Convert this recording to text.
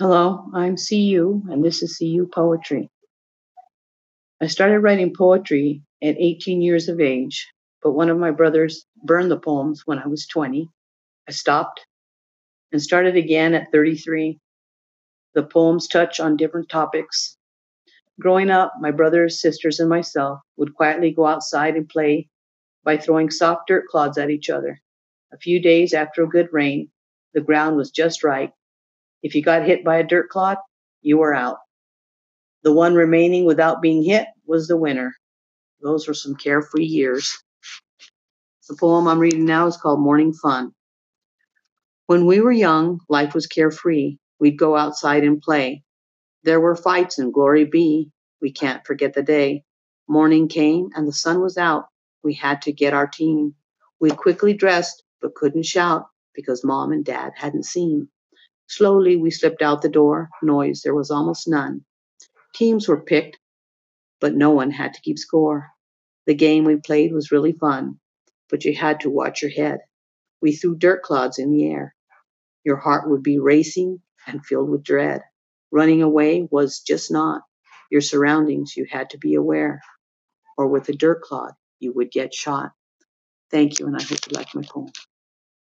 Hello, I'm CU, and this is CU Poetry. I started writing poetry at 18 years of age, but one of my brothers burned the poems when I was 20. I stopped and started again at 33. The poems touch on different topics. Growing up, my brothers, sisters, and myself would quietly go outside and play by throwing soft dirt clods at each other. A few days after a good rain, the ground was just right. If you got hit by a dirt clod, you were out. The one remaining without being hit was the winner. Those were some carefree years. The poem I'm reading now is called Morning Fun. When we were young, life was carefree. We'd go outside and play. There were fights and glory be. We can't forget the day. Morning came and the sun was out. We had to get our team. We quickly dressed but couldn't shout because mom and dad hadn't seen. Slowly we slipped out the door. Noise there was almost none. Teams were picked, but no one had to keep score. The game we played was really fun, but you had to watch your head. We threw dirt clods in the air. Your heart would be racing and filled with dread. Running away was just not. Your surroundings you had to be aware, or with a dirt clod you would get shot. Thank you, and I hope you like my poem.